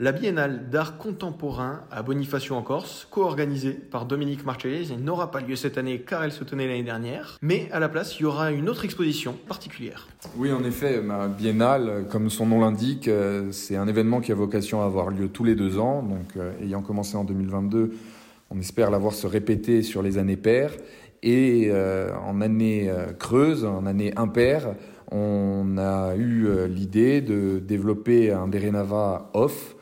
La Biennale d'art contemporain à Bonifacio en Corse, co-organisée par Dominique Marchese, n'aura pas lieu cette année car elle se tenait l'année dernière, mais à la place, il y aura une autre exposition particulière. Oui, en effet, ma Biennale, comme son nom l'indique, euh, c'est un événement qui a vocation à avoir lieu tous les deux ans. Donc, euh, ayant commencé en 2022, on espère l'avoir se répéter sur les années paires. Et euh, en année creuse, en année impaire, on a eu l'idée de développer un Derenava off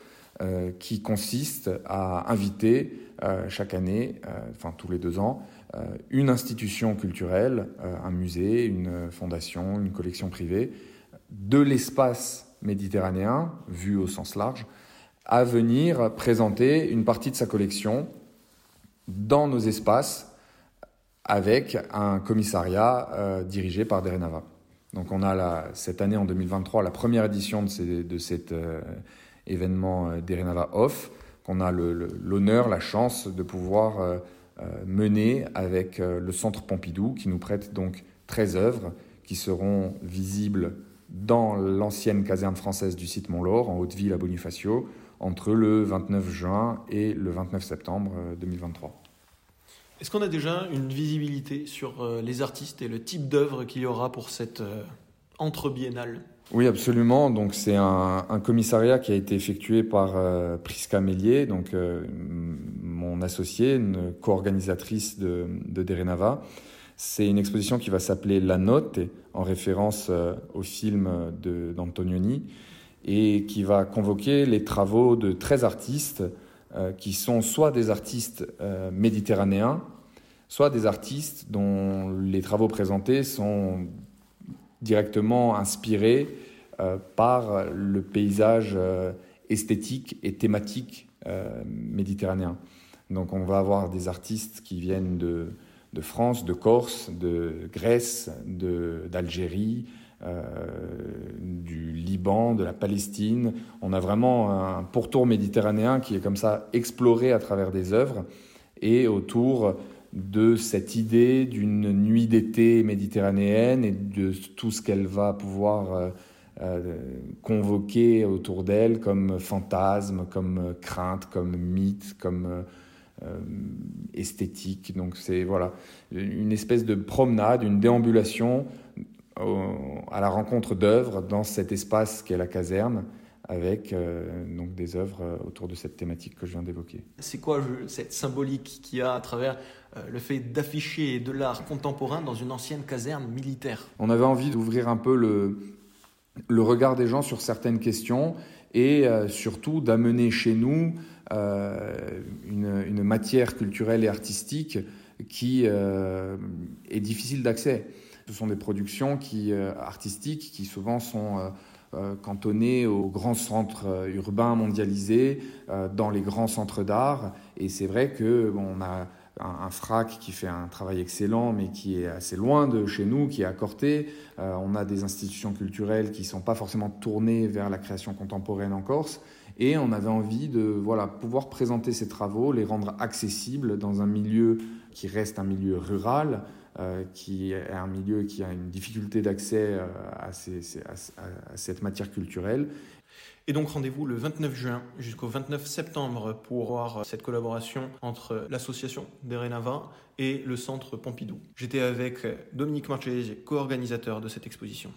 qui consiste à inviter euh, chaque année, euh, enfin tous les deux ans, une institution culturelle, un musée, une fondation, une collection privée, de l'espace méditerranéen, vu au sens large, à venir présenter une partie de sa collection dans nos espaces avec un commissariat dirigé par Derenava. Donc on a cette année en 2023 la première édition de cette événement euh, d'Erenava Off, qu'on a l'honneur, la chance de pouvoir euh, euh, mener avec le Centre Pompidou, qui nous prête donc 13 œuvres qui seront visibles dans l'ancienne caserne française du site Mont-Laure, en Haute-Ville à Bonifacio, entre le 29 juin et le 29 septembre 2023. Est-ce qu'on a déjà une visibilité sur les artistes et le type d'œuvre qu'il y aura pour cette entre-biennale? Oui, absolument. Donc c'est un, commissariat qui a été effectué par euh, Prisca Mélier, donc euh, mon associé, une co-organisatrice de, de Derenava. C'est une exposition qui va s'appeler La Note, en référence euh, au film d'Antonioni, et qui va convoquer les travaux de 13 artistes qui sont soit des artistes méditerranéens, soit des artistes dont les travaux présentés sont directement inspiré euh, par le paysage euh, esthétique et thématique euh, méditerranéen. Donc on va avoir des artistes qui viennent de, de France, de Corse, de Grèce, d'Algérie, du Liban, de la Palestine. On a vraiment un pourtour méditerranéen qui est comme ça exploré à travers des œuvres et autour de cette idée d'une nuit d'été méditerranéenne et de tout ce qu'elle va pouvoir euh, euh, convoquer autour d'elle comme fantasme, comme crainte, comme mythe, comme euh, esthétique. Donc c'est voilà une espèce de promenade, une déambulation à la rencontre d'œuvres dans cet espace qu'est la caserne avec donc des œuvres autour de cette thématique que je viens d'évoquer. C'est quoi cette symbolique qu'il y a à travers euh, le fait d'afficher de l'art contemporain dans une ancienne caserne militaire? On avait envie d'ouvrir un peu le, le regard des gens sur certaines questions et euh, surtout d'amener chez nous euh, une, une, matière culturelle et artistique qui euh, est difficile d'accès. Ce sont des productions qui, artistiques qui souvent sont cantonnées aux grands centres urbains mondialisés, dans les grands centres d'art. Et c'est vrai que on a un, FRAC qui fait un travail excellent, mais qui est assez loin de chez nous, qui est à Corté. Euh, on a des institutions culturelles qui sont pas forcément tournées vers la création contemporaine en Corse. Et on avait envie de voilà pouvoir présenter ces travaux, les rendre accessibles dans un milieu qui reste un milieu rural, euh, qui est un milieu qui a une difficulté d'accès euh, à, cette matière culturelle. Et donc rendez-vous le 29 juin jusqu'au 29 septembre pour voir cette collaboration entre l'association d'Erenava et le centre Pompidou. J'étais avec Dominique Marchese, co-organisateur de cette exposition.